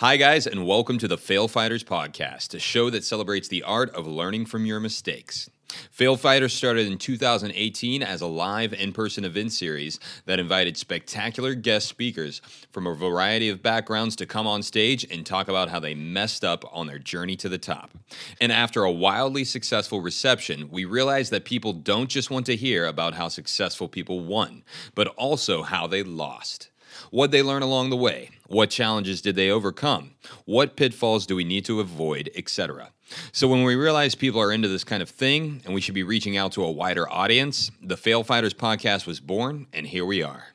Hi, guys, and welcome to the Fail Fighters Podcast, a show that celebrates the art of learning from your mistakes. Fail Fighters started in 2018 as a live in person event series that invited spectacular guest speakers from a variety of backgrounds to come on stage and talk about how they messed up on their journey to the top. And after a wildly successful reception, we realized that people don't just want to hear about how successful people won, but also how they lost. What they learn along the way, what challenges did they overcome, what pitfalls do we need to avoid, etc. So when we realized people are into this kind of thing and we should be reaching out to a wider audience, the Fail Fighters podcast was born, and here we are.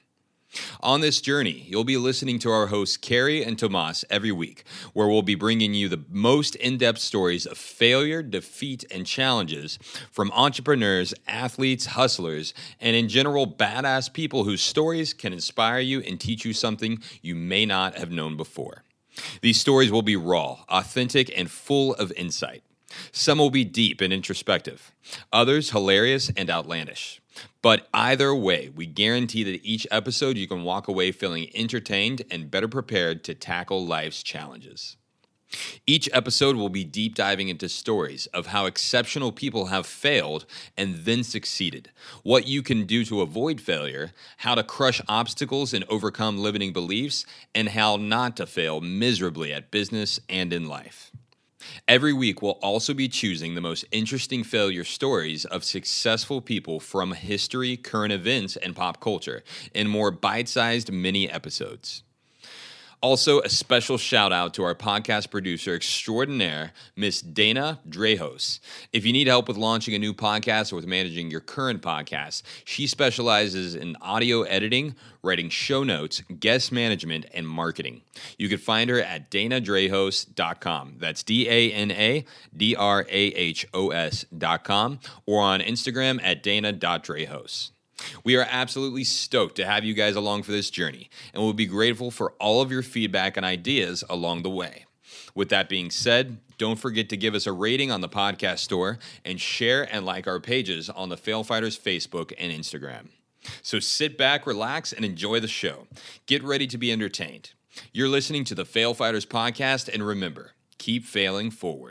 On this journey, you'll be listening to our hosts, Carrie and Tomas, every week, where we'll be bringing you the most in depth stories of failure, defeat, and challenges from entrepreneurs, athletes, hustlers, and in general, badass people whose stories can inspire you and teach you something you may not have known before. These stories will be raw, authentic, and full of insight. Some will be deep and introspective, others hilarious and outlandish. But either way, we guarantee that each episode you can walk away feeling entertained and better prepared to tackle life's challenges. Each episode will be deep diving into stories of how exceptional people have failed and then succeeded, what you can do to avoid failure, how to crush obstacles and overcome limiting beliefs, and how not to fail miserably at business and in life. Every week, we'll also be choosing the most interesting failure stories of successful people from history, current events, and pop culture in more bite sized mini episodes. Also, a special shout out to our podcast producer extraordinaire, Miss Dana Drahos. If you need help with launching a new podcast or with managing your current podcast, she specializes in audio editing, writing show notes, guest management, and marketing. You can find her at danadrahos.com. That's D A N A D R A H O S.com or on Instagram at dana.drahos. We are absolutely stoked to have you guys along for this journey, and we'll be grateful for all of your feedback and ideas along the way. With that being said, don't forget to give us a rating on the podcast store and share and like our pages on the Fail Fighters Facebook and Instagram. So sit back, relax, and enjoy the show. Get ready to be entertained. You're listening to the Fail Fighters podcast, and remember, keep failing forward.